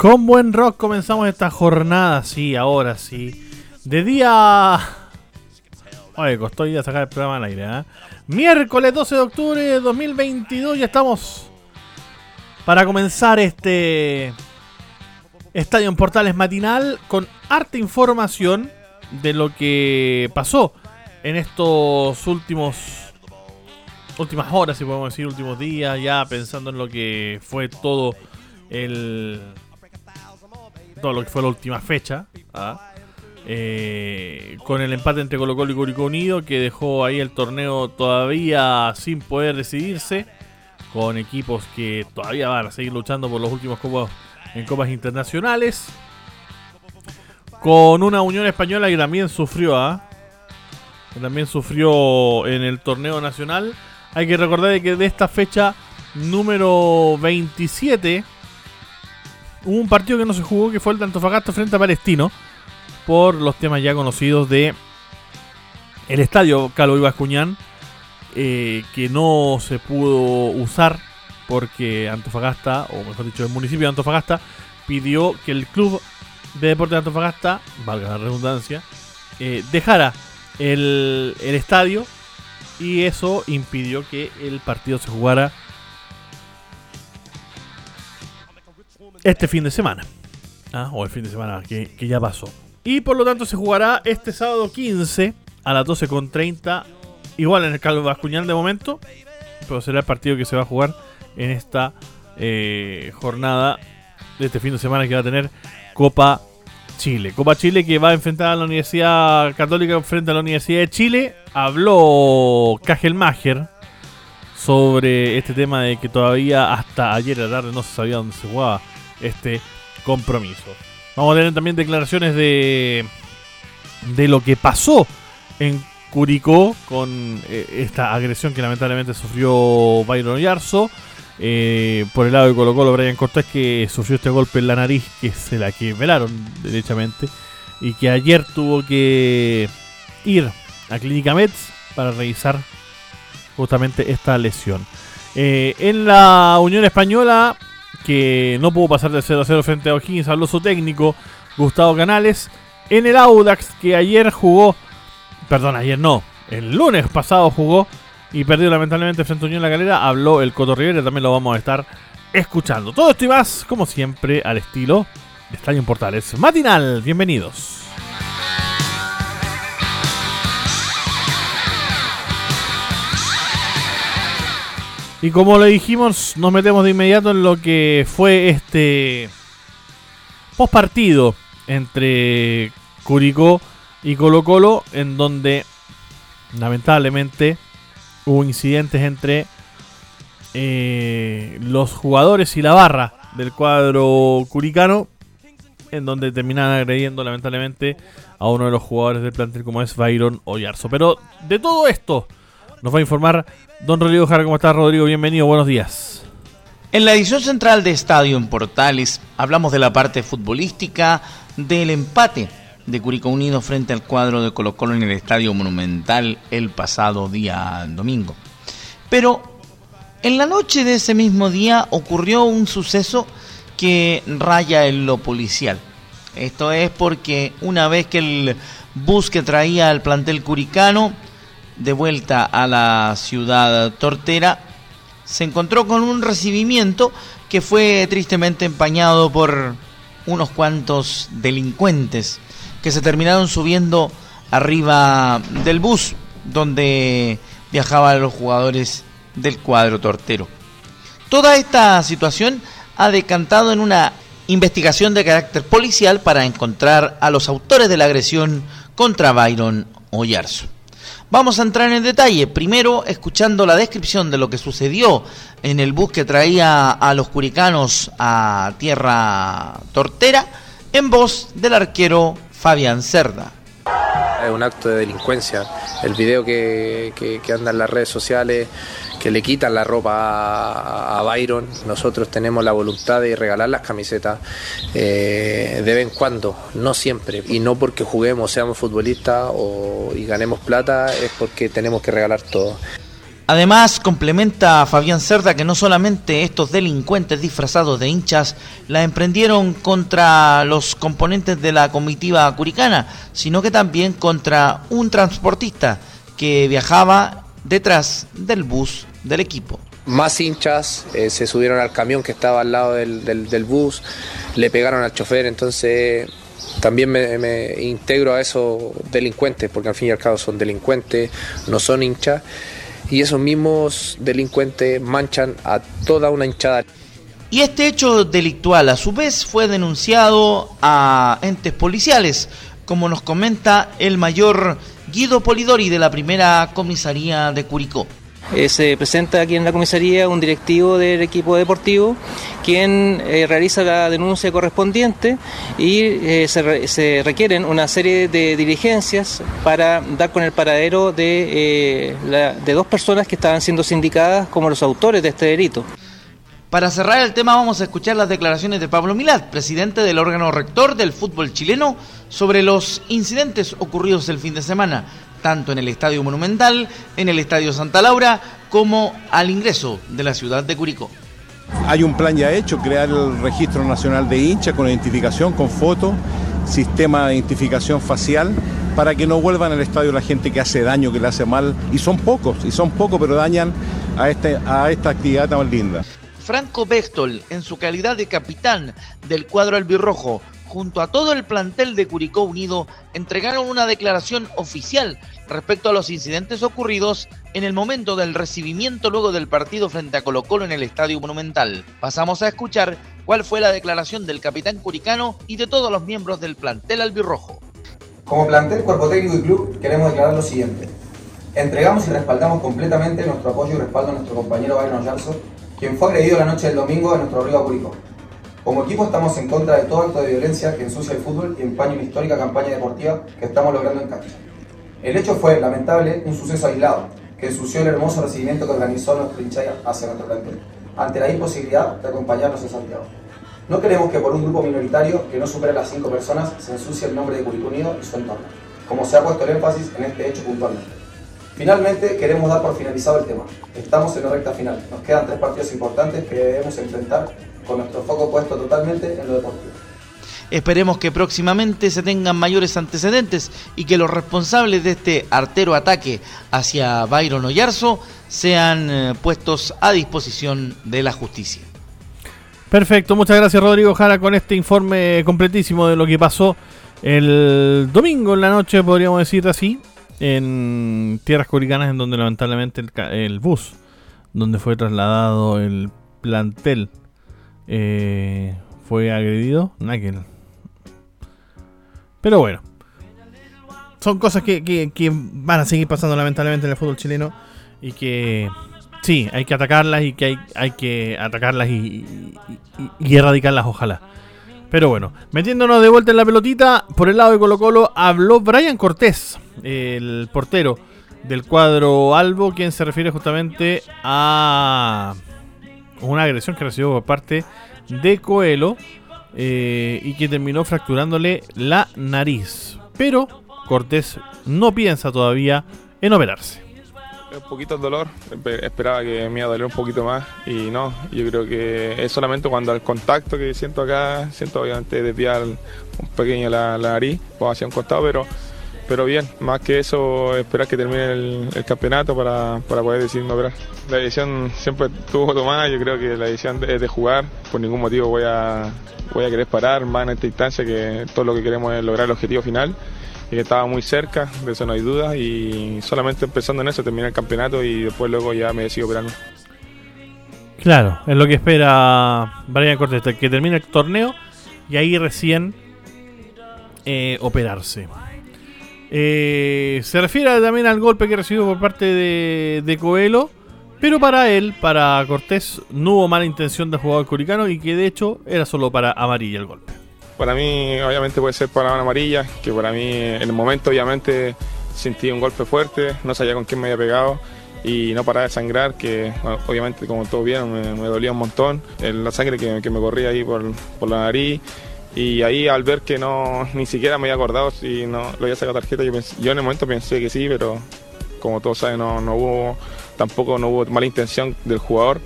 Con buen rock comenzamos esta jornada, sí, ahora sí. De día. Oye, costó ir a sacar el programa al aire, ¿eh? Miércoles 12 de octubre de 2022, ya estamos para comenzar este Estadio en Portales matinal con harta información de lo que pasó en estos últimos últimas horas, si podemos decir, últimos días, ya pensando en lo que fue todo el todo lo que fue la última fecha. ¿ah? Eh, con el empate entre Colo Colo y Curicó Unido, que dejó ahí el torneo todavía sin poder decidirse. Con equipos que todavía van a seguir luchando por los últimos copas en copas internacionales. Con una Unión Española que también sufrió, ¿ah? también sufrió en el torneo nacional. Hay que recordar que de esta fecha número 27 hubo un partido que no se jugó que fue el de Antofagasta frente a Palestino por los temas ya conocidos de el estadio Calo Ibascuñán eh, que no se pudo usar porque Antofagasta, o mejor dicho, el municipio de Antofagasta pidió que el club de deporte de Antofagasta, valga la redundancia, eh, dejara el, el estadio y eso impidió que el partido se jugara este fin de semana. ¿ah? O el fin de semana que, ya pasó. Y por lo tanto se jugará este sábado 15 a las 12.30. Igual en el Calvo Bascuñán de momento. Pero será el partido que se va a jugar en esta eh, jornada de este fin de semana que va a tener Copa Chile. Copa Chile que va a enfrentar a la Universidad Católica frente a la Universidad de Chile. Habló Kajelmacher sobre este tema de que todavía hasta ayer a la tarde no se sabía dónde se jugaba este compromiso. Vamos a tener también declaraciones de, de lo que pasó en Curicó con eh, esta agresión que lamentablemente sufrió Byron Yarzo. Eh, por el lado de Colo Colo, Brian Cortés que sufrió este golpe en la nariz que se la quebraron derechamente y que ayer tuvo que ir a Clínica Mets para revisar justamente esta lesión. Eh, en la Unión Española que no pudo pasar de 0 a 0 frente a O'Higgins, habló su técnico, Gustavo Canales. En el Audax, que ayer jugó, perdón, ayer no, el lunes pasado jugó y perdió lamentablemente frente a Unión La Galera, habló el Coto Rivera, también lo vamos a estar escuchando. Todo esto y más, como siempre, al estilo de Estadio Portales. Matinal, bienvenidos. Y como le dijimos, nos metemos de inmediato en lo que fue este post partido entre Curicó y Colo Colo, en donde lamentablemente hubo incidentes entre eh, los jugadores y la barra del cuadro curicano, en donde terminaron agrediendo lamentablemente a uno de los jugadores del plantel como es Byron Oyarzo. Pero de todo esto nos va a informar don Rodrigo Jara. ¿Cómo estás, Rodrigo? Bienvenido, buenos días. En la edición central de Estadio en Portales hablamos de la parte futbolística del empate de Curicó Unido frente al cuadro de Colo Colo en el Estadio Monumental el pasado día domingo. Pero en la noche de ese mismo día ocurrió un suceso que raya en lo policial. Esto es porque una vez que el bus que traía al plantel curicano de vuelta a la ciudad tortera, se encontró con un recibimiento que fue tristemente empañado por unos cuantos delincuentes que se terminaron subiendo arriba del bus donde viajaban los jugadores del cuadro tortero. Toda esta situación ha decantado en una investigación de carácter policial para encontrar a los autores de la agresión contra Byron Oyarzo. Vamos a entrar en detalle, primero escuchando la descripción de lo que sucedió en el bus que traía a los curicanos a tierra tortera, en voz del arquero Fabián Cerda. Es un acto de delincuencia. El video que, que anda en las redes sociales que le quitan la ropa a, Byron. Nosotros tenemos la voluntad de regalar las camisetas eh, de vez en cuando, no siempre. Y no porque juguemos, seamos futbolistas o, y ganemos plata, es porque tenemos que regalar todo. Además, complementa a Fabián Cerda que no solamente estos delincuentes disfrazados de hinchas la emprendieron contra los componentes de la comitiva curicana, sino que también contra un transportista que viajaba detrás del bus del equipo. Más hinchas eh, se subieron al camión que estaba al lado del, bus, le pegaron al chofer, entonces también me, integro a esos delincuentes, porque al fin y al cabo son delincuentes, no son hinchas, y esos mismos delincuentes manchan a toda una hinchada. Y este hecho delictual a su vez fue denunciado a entes policiales, como nos comenta el mayor Guido Polidori de la primera comisaría de Curicó. Eh, se presenta aquí en la comisaría un directivo del equipo deportivo quien eh, realiza la denuncia correspondiente y eh, se, requieren una serie de diligencias para dar con el paradero de, de dos personas que estaban siendo sindicadas como los autores de este delito. Para cerrar el tema vamos a escuchar las declaraciones de Pablo Milad, presidente del órgano rector del fútbol chileno, sobre los incidentes ocurridos el fin de semana tanto en el Estadio Monumental, en el Estadio Santa Laura, como al ingreso de la ciudad de Curicó. Hay un plan ya hecho, crear el registro nacional de hinchas con identificación, con foto, sistema de identificación facial, para que no vuelvan al estadio la gente que hace daño, que le hace mal, y son pocos, y son pocos, pero dañan a, este, a esta actividad tan linda. Franco Béctol, en su calidad de capitán del cuadro albirrojo, junto a todo el plantel de Curicó Unido, entregaron una declaración oficial respecto a los incidentes ocurridos en el momento del recibimiento luego del partido frente a Colo Colo en el Estadio Monumental. Pasamos a escuchar cuál fue la declaración del capitán curicano y de todos los miembros del plantel albirrojo. Como plantel, cuerpo técnico y club queremos declarar lo siguiente. Entregamos y respaldamos completamente nuestro apoyo y respaldo a nuestro compañero Byron Yarzo, quien fue agredido la noche del domingo en nuestro río Curicó. Como equipo estamos en contra de todo acto de violencia que ensucia el fútbol y empaña una histórica campaña deportiva que estamos logrando en cancha. El hecho fue, lamentable, un suceso aislado, que ensució el hermoso recibimiento que organizó nuestro hincha hacia nuestro plantel, ante la imposibilidad de acompañarnos en Santiago. No queremos que por un grupo minoritario que no supere las cinco personas se ensucie el nombre de Curicó Unido y su entorno, como se ha puesto el énfasis en este hecho puntualmente. Finalmente, queremos dar por finalizado el tema. Estamos en la recta final. Nos quedan tres partidos importantes que debemos enfrentar con nuestro foco puesto totalmente en lo deportivo. Esperemos que próximamente se tengan mayores antecedentes y que los responsables de este artero ataque hacia Byron Oyarzo sean eh, puestos a disposición de la justicia. Perfecto, muchas gracias Rodrigo Jara con este informe completísimo de lo que pasó el domingo en la noche, podríamos decir así, en tierras curicanas en donde lamentablemente el, bus donde fue trasladado el plantel eh, fue agredido. Náquel. Pero bueno. Son cosas que, van a seguir pasando lamentablemente en el fútbol chileno. Y que sí, hay que atacarlas y que hay, hay que atacarlas y, erradicarlas, ojalá. Pero bueno, metiéndonos de vuelta en la pelotita, por el lado de Colo Colo habló Brian Cortés, el portero del cuadro Albo, quien se refiere justamente a una agresión que recibió por parte de Coelho eh, y que terminó fracturándole la nariz. Pero Cortés no piensa todavía en operarse. Un poquito de dolor, esperaba que me iba a doler un poquito más y no, yo creo que es solamente cuando al contacto que siento acá, siento obviamente desviar un pequeño la, la nariz o hacia un costado, pero pero bien, más que eso, esperar que termine el, campeonato para, poder decidirme operar. La decisión siempre tuvo tomada, yo creo que la decisión es de jugar, por ningún motivo voy a, voy a querer parar, más en esta instancia que todo lo que queremos es lograr el objetivo final y que estaba muy cerca, de eso no hay duda, y solamente empezando en eso termina el campeonato y después luego ya me decido operarme. Claro, es lo que espera Brian Cortés, que termine el torneo y ahí recién eh, operarse. Eh, se refiere también al golpe que recibió por parte de, de Coelho, pero para él, para Cortés, no hubo mala intención del jugador curicano y que de hecho era solo para amarilla el golpe. Para mí, obviamente, puede ser para una amarilla, que para mí, en el momento, obviamente, sentí un golpe fuerte, no sabía con quién me había pegado y no paraba de sangrar, que obviamente, como todos vieron, me, dolía un montón la sangre que, me corría ahí por, la nariz. Y ahí al ver que no ni siquiera me había acordado si no lo había sacado tarjeta, yo, en el momento pensé que sí, pero como todos saben, no, no hubo, tampoco no hubo mala intención del jugador.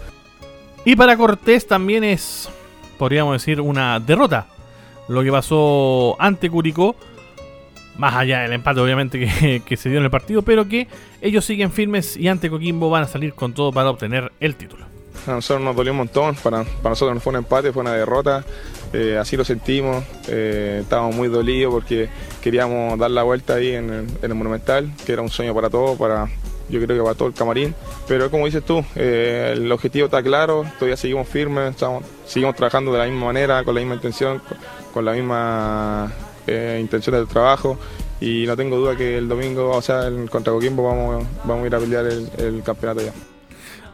Y para Cortés también es, podríamos decir, una derrota lo que pasó ante Curicó. Más allá del empate, obviamente, que, se dio en el partido, pero que ellos siguen firmes y ante Coquimbo van a salir con todo para obtener el título. A nosotros nos dolió un montón, para, para nosotros no fue un empate, fue una derrota, eh, así lo sentimos, eh, estábamos muy dolidos porque queríamos dar la vuelta ahí en el, en el, Monumental, que era un sueño para todos, para, yo creo que para todo el camarín. Pero como dices tú, eh, el objetivo está claro, todavía seguimos firmes, estamos, seguimos trabajando de la misma manera, con la misma intención, con la misma intención del trabajo y no tengo duda que el domingo, o sea, en contra Coquimbo vamos, vamos a ir a pelear el, campeonato ya.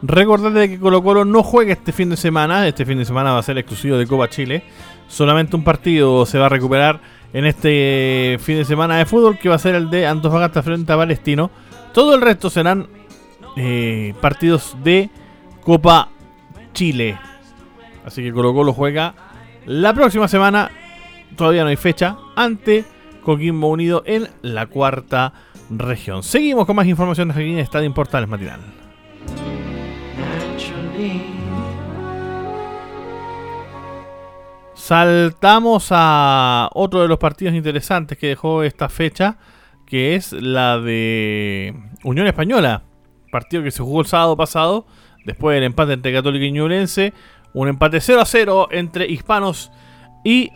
Recordad que Colo Colo no juega este fin de semana, este fin de semana va a ser exclusivo de Copa Chile, solamente un partido se va a recuperar en este fin de semana de fútbol que va a ser el de Antofagasta frente a Palestino. Todo el resto serán eh, partidos de Copa Chile. Así que Colo Colo juega la próxima semana todavía no hay fecha, ante Coquimbo Unido en la cuarta región. Seguimos con más información de Estadio Importales Matinal. Saltamos a otro de los partidos interesantes que dejó esta fecha, que es la de Unión Española. Partido que se jugó el sábado pasado, después del empate entre Católica y Ñublense. Un empate 0 a 0 entre hispanos y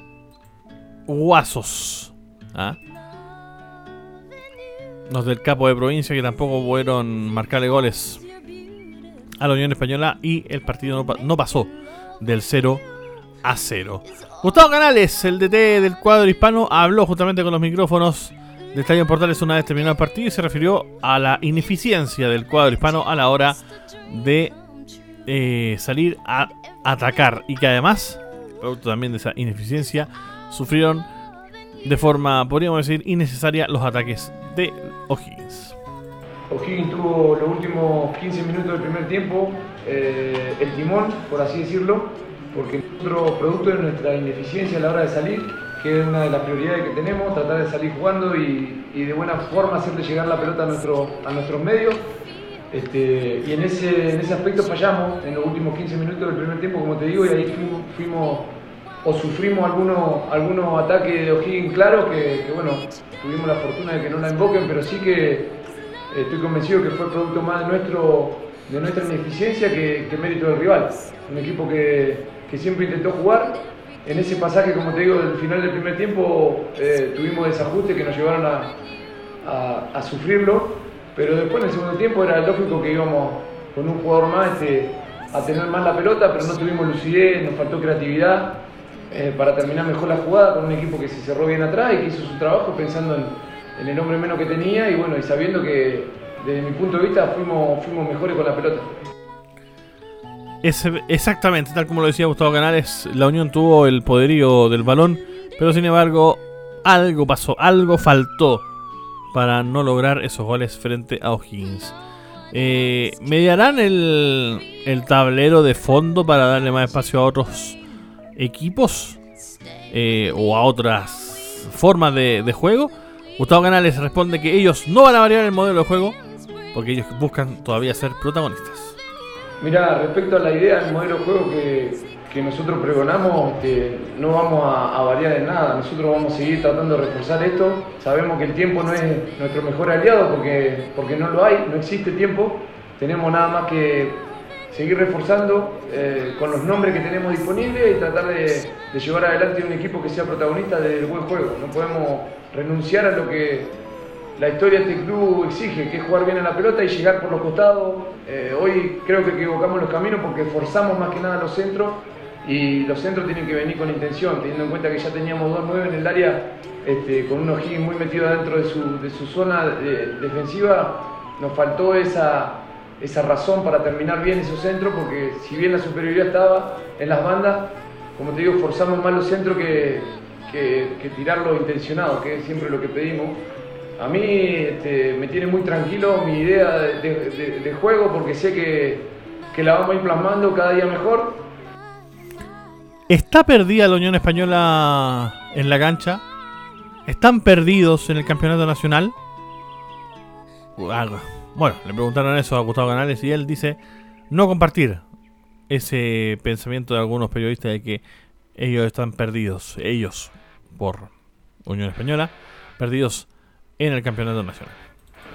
guasos. ¿ah? Los del capo de provincia que tampoco pudieron marcarle goles a la Unión Española y el partido no, pasó del 0 a 0. Gustavo Canales, el DT del cuadro hispano, habló justamente con los micrófonos de Estadio Portales una vez terminado el partido y se refirió a la ineficiencia del cuadro hispano a la hora de eh, salir a atacar y que además, producto también de esa ineficiencia, sufrieron de forma, podríamos decir, innecesaria los ataques de O'Higgins. O'Higgins tuvo los últimos 15 minutos del primer tiempo eh, el timón, por así decirlo, porque otro producto de nuestra ineficiencia a la hora de salir, que es una de las prioridades que tenemos, tratar de salir jugando y, de buena forma hacerle llegar la pelota a, nuestro, a nuestros medios. Este, y en ese, en ese aspecto fallamos en los últimos 15 minutos del primer tiempo, como te digo, y ahí fuimos o sufrimos algunos, algunos ataques de O'Higgins claros que, bueno, tuvimos la fortuna de que no la invoquen, pero sí que estoy convencido que fue producto más de, nuestro, de nuestra ineficiencia que, mérito del rival. Un equipo que, siempre intentó jugar. En ese pasaje, como te digo, del final del primer tiempo eh, tuvimos desajustes que nos llevaron a, a, sufrirlo, pero después en el segundo tiempo era lógico que íbamos con un jugador más este, a tener más la pelota, pero no tuvimos lucidez, nos faltó creatividad. Eh, para terminar mejor la jugada con un equipo que se cerró bien atrás y que hizo su trabajo pensando en, el hombre menos que tenía y bueno, y sabiendo que desde mi punto de vista fuimos, fuimos mejores con la pelota. exactamente, tal como lo decía Gustavo Canales, la Unión tuvo el poderío del balón, pero sin embargo algo pasó, algo faltó para no lograr esos goles frente a O'Higgins. Eh, ¿Mediarán el, el tablero de fondo para darle más espacio a otros equipos eh, o a otras formas de, juego. Gustavo Canales responde que ellos no van a variar el modelo de juego porque ellos buscan todavía ser protagonistas. Mira, respecto a la idea del modelo de juego que, nosotros pregonamos, que no vamos a, variar en nada. Nosotros vamos a seguir tratando de reforzar esto. Sabemos que el tiempo no es nuestro mejor aliado porque, porque no lo hay, no existe tiempo. Tenemos nada más que seguir reforzando eh, con los nombres que tenemos disponibles y tratar de, llevar adelante un equipo que sea protagonista del buen juego. No podemos renunciar a lo que la historia de este club exige, que es jugar bien a la pelota y llegar por los costados. Eh, hoy creo que equivocamos los caminos porque forzamos más que nada los centros y los centros tienen que venir con intención, teniendo en cuenta que ya teníamos dos nueve en el área, este, con un O'Higgins muy metido dentro de su, de su zona defensiva, nos faltó esa, esa razón para terminar bien esos centros, porque si bien la superioridad estaba en las bandas, como te digo, forzamos más los centros que, que, que tirarlo intencionado, que es siempre lo que pedimos. A mí este, me tiene muy tranquilo mi idea de, de juego porque sé que, que la vamos a ir plasmando cada día mejor ¿Está perdida la Unión Española en la cancha? ¿Están perdidos en el campeonato nacional? Bueno, le preguntaron eso a Gustavo Canales y él dice no compartir ese pensamiento de algunos periodistas de que ellos están perdidos, ellos, por Unión Española, perdidos en el campeonato nacional.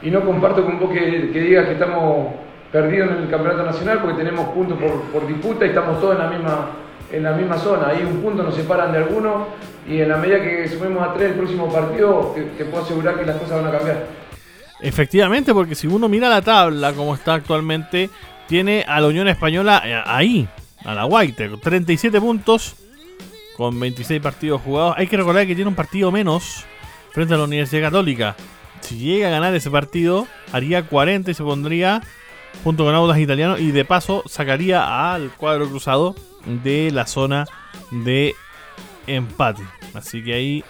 Y no comparto con vos que, que digas que estamos perdidos en el campeonato nacional porque tenemos puntos por, disputa y estamos todos en la misma en la misma zona. Ahí un punto nos separan de algunos y en la medida que sumemos a tres el próximo partido, te, puedo asegurar que las cosas van a cambiar. Efectivamente, porque si uno mira la tabla como está actualmente, tiene a la Unión Española eh, ahí, a la White, 37 puntos con 26 partidos jugados. Hay que recordar que tiene un partido menos frente a la Universidad Católica. Si llega a ganar ese partido, haría 40 y se pondría junto con Audas Italiano y de paso sacaría al cuadro cruzado de la zona de empate. Así que ahí,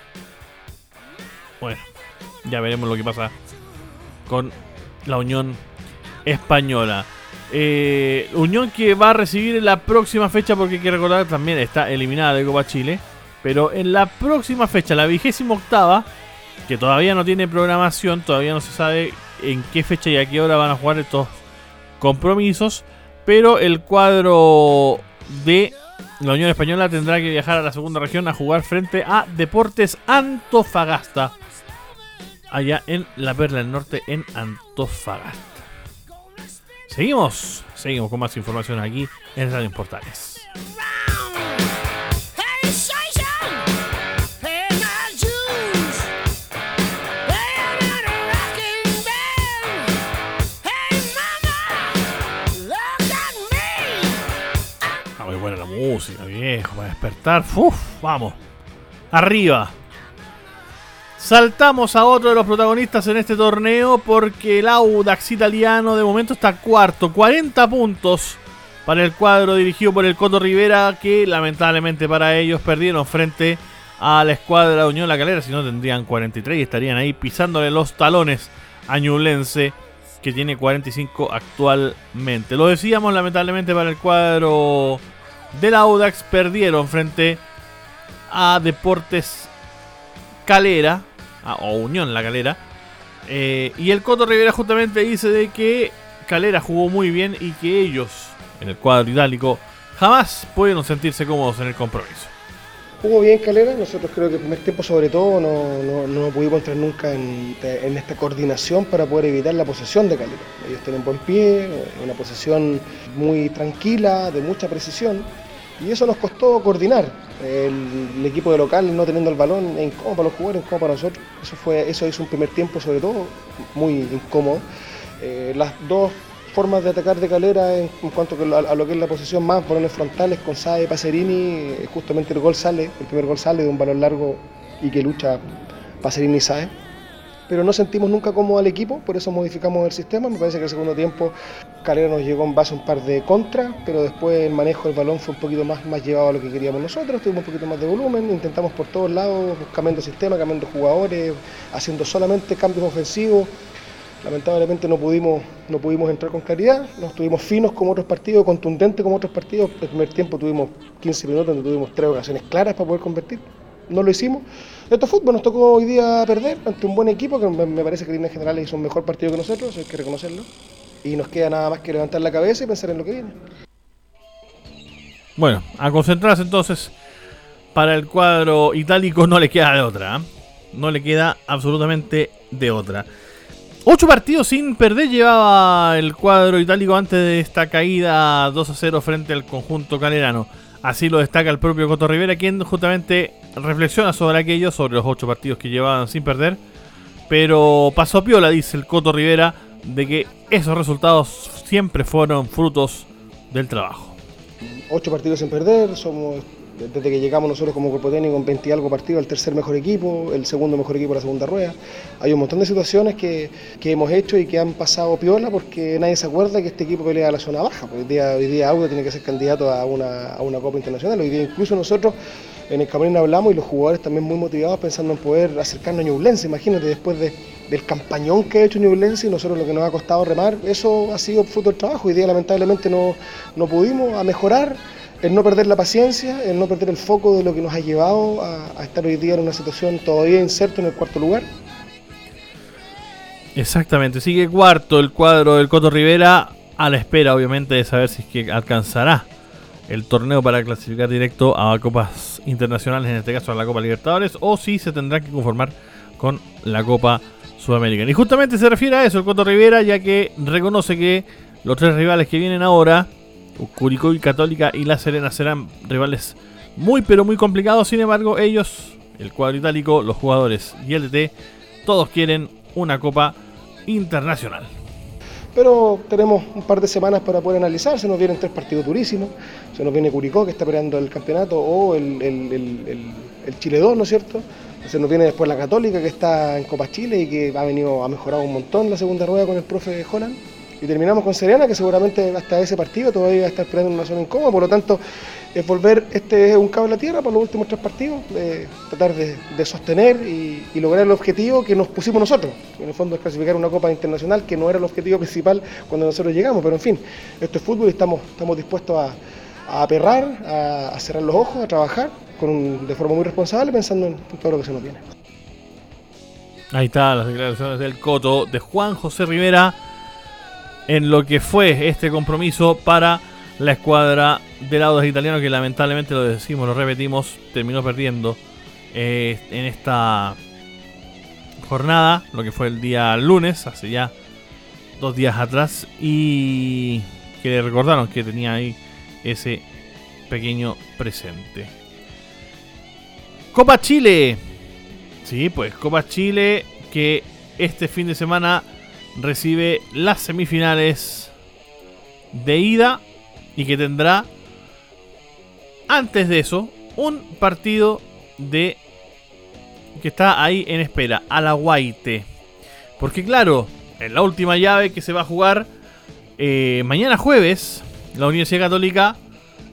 bueno, ya veremos lo que pasa con la Unión Española. Eh, Unión que va a recibir en la próxima fecha, porque hay que recordar también está eliminada de Copa Chile. Pero en la próxima fecha, la vigésima octava, que todavía no tiene programación, todavía no se sabe en qué fecha y a qué hora van a jugar estos compromisos. Pero el cuadro de la Unión Española tendrá que viajar a la segunda región a jugar frente a Deportes Antofagasta. Allá en la Perla del Norte, en Antofagasta. Seguimos, seguimos con más información aquí en Radio Portales. música, viejo, para despertar. Uf, vamos. Arriba. Saltamos a otro de los protagonistas en este torneo porque el Audax italiano de momento está cuarto. 40 puntos para el cuadro dirigido por el Coto Rivera que lamentablemente para ellos perdieron frente a la escuadra de Unión La Calera. Si no tendrían 43 y estarían ahí pisándole los talones a Ñublense que tiene 45 actualmente. Lo decíamos lamentablemente para el cuadro del Audax perdieron frente a Deportes Calera, o Unión La Calera. Eh, y el Coto Rivera justamente dice de que Calera jugó muy bien y que ellos, en el cuadro itálico, jamás pudieron sentirse cómodos en el compromiso. Jugó bien Calera, nosotros creo que el primer tiempo sobre todo no, no, pudimos entrar nunca en, en, esta coordinación para poder evitar la posesión de Calera. Ellos tienen buen pie, una posesión muy tranquila, de mucha precisión y eso nos costó coordinar. El, equipo de local no teniendo el balón es incómodo para los jugadores, incómodo para nosotros. Eso, fue, eso hizo un primer tiempo sobre todo muy incómodo. Eh, las dos formas de atacar de Calera en, cuanto a, lo que es la posición más balones frontales con Sae Pacerini, eh, justamente el gol sale, el primer gol sale de un balón largo y que lucha Pacerini y Sae pero no sentimos nunca cómodo al equipo, por eso modificamos el sistema. Me parece que el segundo tiempo Calera nos llegó en base a un par de contras, pero después el manejo del balón fue un poquito más, más llevado a lo que queríamos nosotros, tuvimos un poquito más de volumen, intentamos por todos lados, cambiando sistema, cambiando jugadores, haciendo solamente cambios ofensivos. Lamentablemente no pudimos, no pudimos entrar con claridad, no estuvimos finos como otros partidos, contundentes como otros partidos. El primer tiempo tuvimos 15 minutos donde tuvimos tres ocasiones claras para poder convertir no lo hicimos. Esto fútbol, nos tocó hoy día perder ante un buen equipo que me parece que en generales hizo un mejor partido que nosotros, hay que reconocerlo. Y nos queda nada más que levantar la cabeza y pensar en lo que viene. Bueno, a concentrarse entonces. Para el cuadro itálico no le queda de otra. ¿eh? No le queda absolutamente de otra. Ocho partidos sin perder llevaba el cuadro itálico antes de esta caída 2 a 0 frente al conjunto calerano. Así lo destaca el propio Coto Rivera, quien justamente reflexiona sobre aquello, sobre los ocho partidos que llevaban sin perder. Pero pasó piola, dice el Coto Rivera, de que esos resultados siempre fueron frutos del trabajo. ocho partidos sin perder, somos desde que llegamos nosotros como cuerpo técnico en 20 y algo partidos, el tercer mejor equipo, el segundo mejor equipo de la segunda rueda. Hay un montón de situaciones que, que, hemos hecho y que han pasado piola porque nadie se acuerda que este equipo pelea a la zona baja. Hoy día, hoy día Auda tiene que ser candidato a una, a una Copa Internacional. Hoy día incluso nosotros en el Camerino hablamos y los jugadores también muy motivados pensando en poder acercarnos a Ñublense. Imagínate, después de, del campañón que ha hecho Ñublense y nosotros lo que nos ha costado remar, eso ha sido fruto del trabajo. Hoy día lamentablemente no, no pudimos a mejorar el no perder la paciencia, el no perder el foco de lo que nos ha llevado a, estar hoy día en una situación todavía incerta en el cuarto lugar. Exactamente, sigue cuarto el cuadro del Coto Rivera a la espera obviamente de saber si es que alcanzará el torneo para clasificar directo a copas internacionales, en este caso a la Copa Libertadores, o si se tendrá que conformar con la Copa Sudamericana. Y justamente se refiere a eso el Coto Rivera, ya que reconoce que los tres rivales que vienen ahora Curicó y Católica y La Serena serán rivales muy pero muy complicados. Sin embargo, ellos, el cuadro itálico, los jugadores y el DT, todos quieren una copa internacional. Pero tenemos un par de semanas para poder analizar. Se nos vienen tres partidos durísimos. Se nos viene Curicó, que está peleando el campeonato, o el, el, Chile 2, ¿no es cierto? Se nos viene después la Católica, que está en Copa Chile y que ha venido, ha mejorado un montón la segunda rueda con el profe Holland y terminamos con Serena, que seguramente hasta ese partido todavía va a estar esperando una zona incómoda, por lo tanto es volver, este es un cabo a tierra para los últimos tres partidos, tratar de, sostener y, lograr el objetivo que nos pusimos nosotros, en el fondo es clasificar una Copa Internacional, que no era el objetivo principal cuando nosotros llegamos, pero en fin, esto es fútbol y estamos, estamos dispuestos a, a aperrar, a, cerrar los ojos, a trabajar con de forma muy responsable, pensando en todo lo que se nos viene. Ahí están las declaraciones del Coto de Juan José Rivera en lo que fue este compromiso para la escuadra de lados italianos que lamentablemente lo decimos, lo repetimos, terminó perdiendo eh, en esta jornada, lo que fue el día lunes, hace ya dos días atrás, y que le recordaron que tenía ahí ese pequeño presente. Copa Chile. Sí, pues Copa Chile que este fin de semana recibe las semifinales de ida y que tendrá antes de eso un partido de que está ahí en espera, a la Guaite. Porque claro, en la última llave que se va a jugar eh, mañana jueves, la Universidad Católica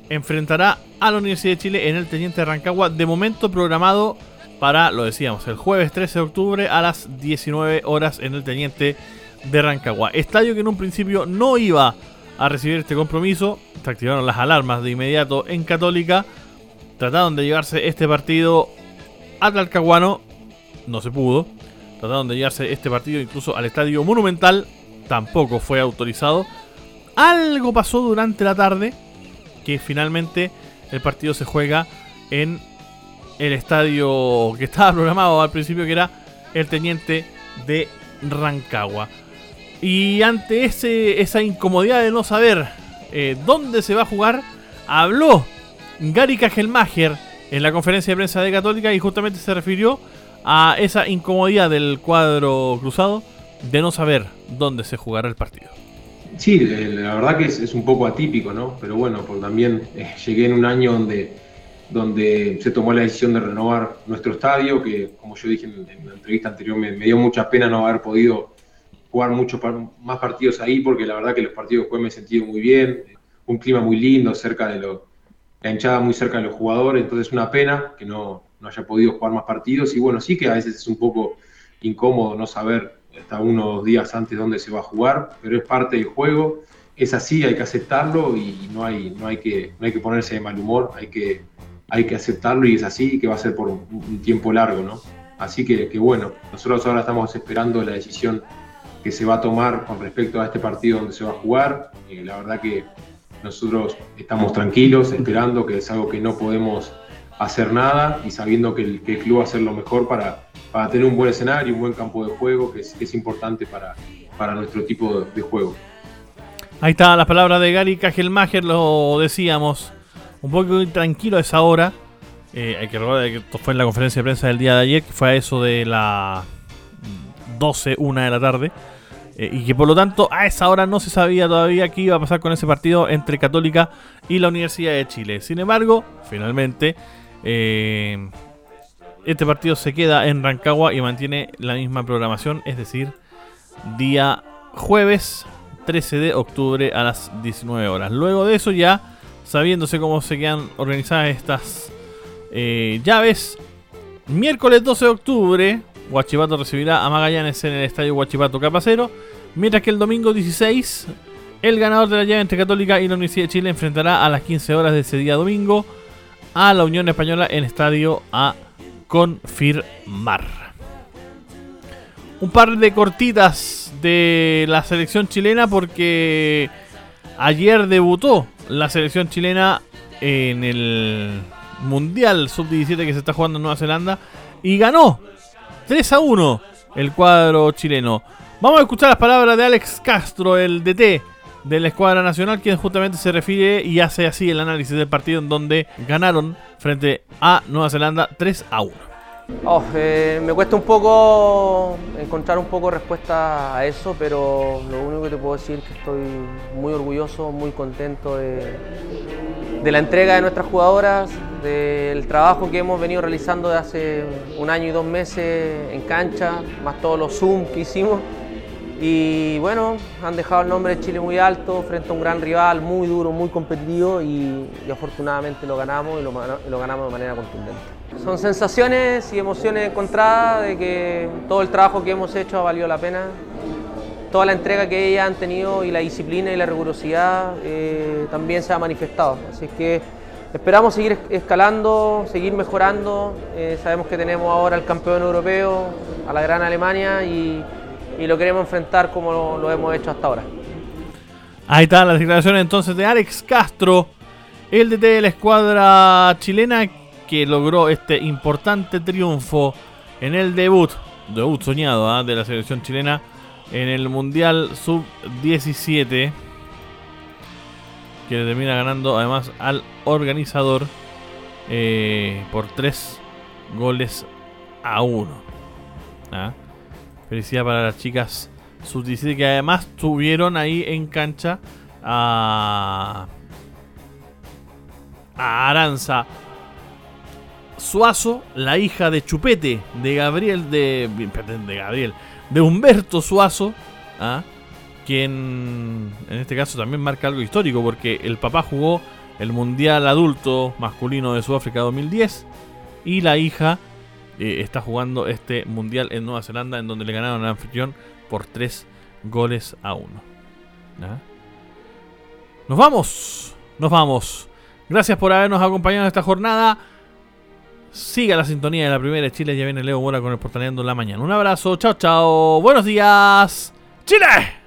enfrentará a la Universidad de Chile en el Teniente de Rancagua, de momento programado para, lo decíamos, el jueves 13 de octubre a las 19 horas en el Teniente de Rancagua. Estadio que en un principio no iba a recibir este compromiso. Se activaron las alarmas de inmediato en Católica. Trataron de llevarse este partido a Talcahuano. No se pudo. Trataron de llevarse este partido incluso al Estadio Monumental. Tampoco fue autorizado. Algo pasó durante la tarde. Que finalmente el partido se juega en el estadio que estaba programado al principio, que era el Teniente de Rancagua. Y ante ese, esa incomodidad de no saber eh, dónde se va a jugar, habló Gary Kajelmacher en la conferencia de prensa de Católica y justamente se refirió a esa incomodidad del cuadro cruzado de no saber dónde se jugará el partido. Sí, la verdad que es, un poco atípico, ¿no? Pero bueno, pues también eh, llegué en un año donde, donde se tomó la decisión de renovar nuestro estadio, que como yo dije en, la entrevista anterior, me, dio mucha pena no haber podido jugar muchos más partidos ahí, porque la verdad que los partidos después me he sentido muy bien, un clima muy lindo, cerca de lo, la hinchada muy cerca de los jugadores, entonces una pena que no, no haya podido jugar más partidos y bueno, sí que a veces es un poco incómodo no saber hasta unos días antes dónde se va a jugar, pero es parte del juego, es así, hay que aceptarlo y no hay, no hay, que, no hay que ponerse de mal humor, hay que, hay que aceptarlo y es así que va a ser por un, tiempo largo, ¿no? Así que, que, bueno, nosotros ahora estamos esperando la decisión que se va a tomar con respecto a este partido donde se va a jugar. Eh, la verdad que nosotros estamos tranquilos, esperando que es algo que no podemos hacer nada y sabiendo que el, club va a hacer lo mejor para, para tener un buen escenario, un buen campo de juego, que es, importante para, para nuestro tipo de, juego. Ahí está las palabras de Gary Kajelmacher, lo decíamos, un poco tranquilo a esa hora. Eh, hay que recordar que esto fue en la conferencia de prensa del día de ayer, que fue a eso de la 12, 1 de la tarde. Eh, y que por lo tanto a esa hora no se sabía todavía qué iba a pasar con ese partido entre Católica y la Universidad de Chile. Sin embargo, finalmente, eh, este partido se queda en Rancagua y mantiene la misma programación, es decir, día jueves 13 de octubre a las 19 horas. Luego de eso ya, sabiéndose cómo se quedan organizadas estas eh, llaves, miércoles 12 de octubre, Huachipato recibirá a Magallanes en el estadio Huachipato Capacero, mientras que el domingo 16, el ganador de la llave entre Católica y la Universidad de Chile enfrentará a las 15 horas de ese día domingo a la Unión Española en estadio a confirmar. Un par de cortitas de la selección chilena porque ayer debutó la selección chilena en el Mundial Sub-17 que se está jugando en Nueva Zelanda y ganó 3 a 1 el cuadro chileno. Vamos a escuchar las palabras de Alex Castro, el DT de la escuadra nacional, quien justamente se refiere y hace así el análisis del partido en donde ganaron frente a Nueva Zelanda 3 a 1. Oh, eh, me cuesta un poco encontrar un poco respuesta a eso, pero lo único que te puedo decir es que estoy muy orgulloso, muy contento de, de la entrega de nuestras jugadoras, del trabajo que hemos venido realizando de hace un año y dos meses en cancha, más todos los Zoom que hicimos. Y bueno, han dejado el nombre de Chile muy alto frente a un gran rival, muy duro, muy competitivo y, afortunadamente lo ganamos y lo, lo ganamos de manera contundente. Son sensaciones y emociones encontradas de que todo el trabajo que hemos hecho ha valido la pena. Toda la entrega que ellas han tenido y la disciplina y la rigurosidad eh, también se ha manifestado. Así que esperamos seguir escalando, seguir mejorando. Eh, sabemos que tenemos ahora al campeón europeo, a la gran Alemania y, lo queremos enfrentar como lo, hemos hecho hasta ahora. Ahí está la declaración entonces de Alex Castro, el DT de la escuadra chilena que logró este importante triunfo en el debut, debut soñado ¿ah? de la selección chilena en el Mundial Sub-17, que termina ganando además al organizador eh, por 3 goles a 1. ¿ah? Felicidad para las chicas Sub-17 que además tuvieron ahí en cancha a, a Aranza Suazo, la hija de Chupete, de Gabriel, de, de Gabriel, de Humberto Suazo, ¿ah? Quien en este caso también marca algo histórico porque el papá jugó el Mundial Adulto Masculino de Sudáfrica 2010 y la hija eh, está jugando este Mundial en Nueva Zelanda en donde le ganaron al anfitrión por 3 goles a 1. ¿ah? Nos vamos, nos vamos. Gracias por habernos acompañado en esta jornada. Siga la sintonía de la primera de Chile. Ya viene Leo Mora con el Portaleando en la mañana. Un abrazo. Chao, chao. Buenos días. Chile.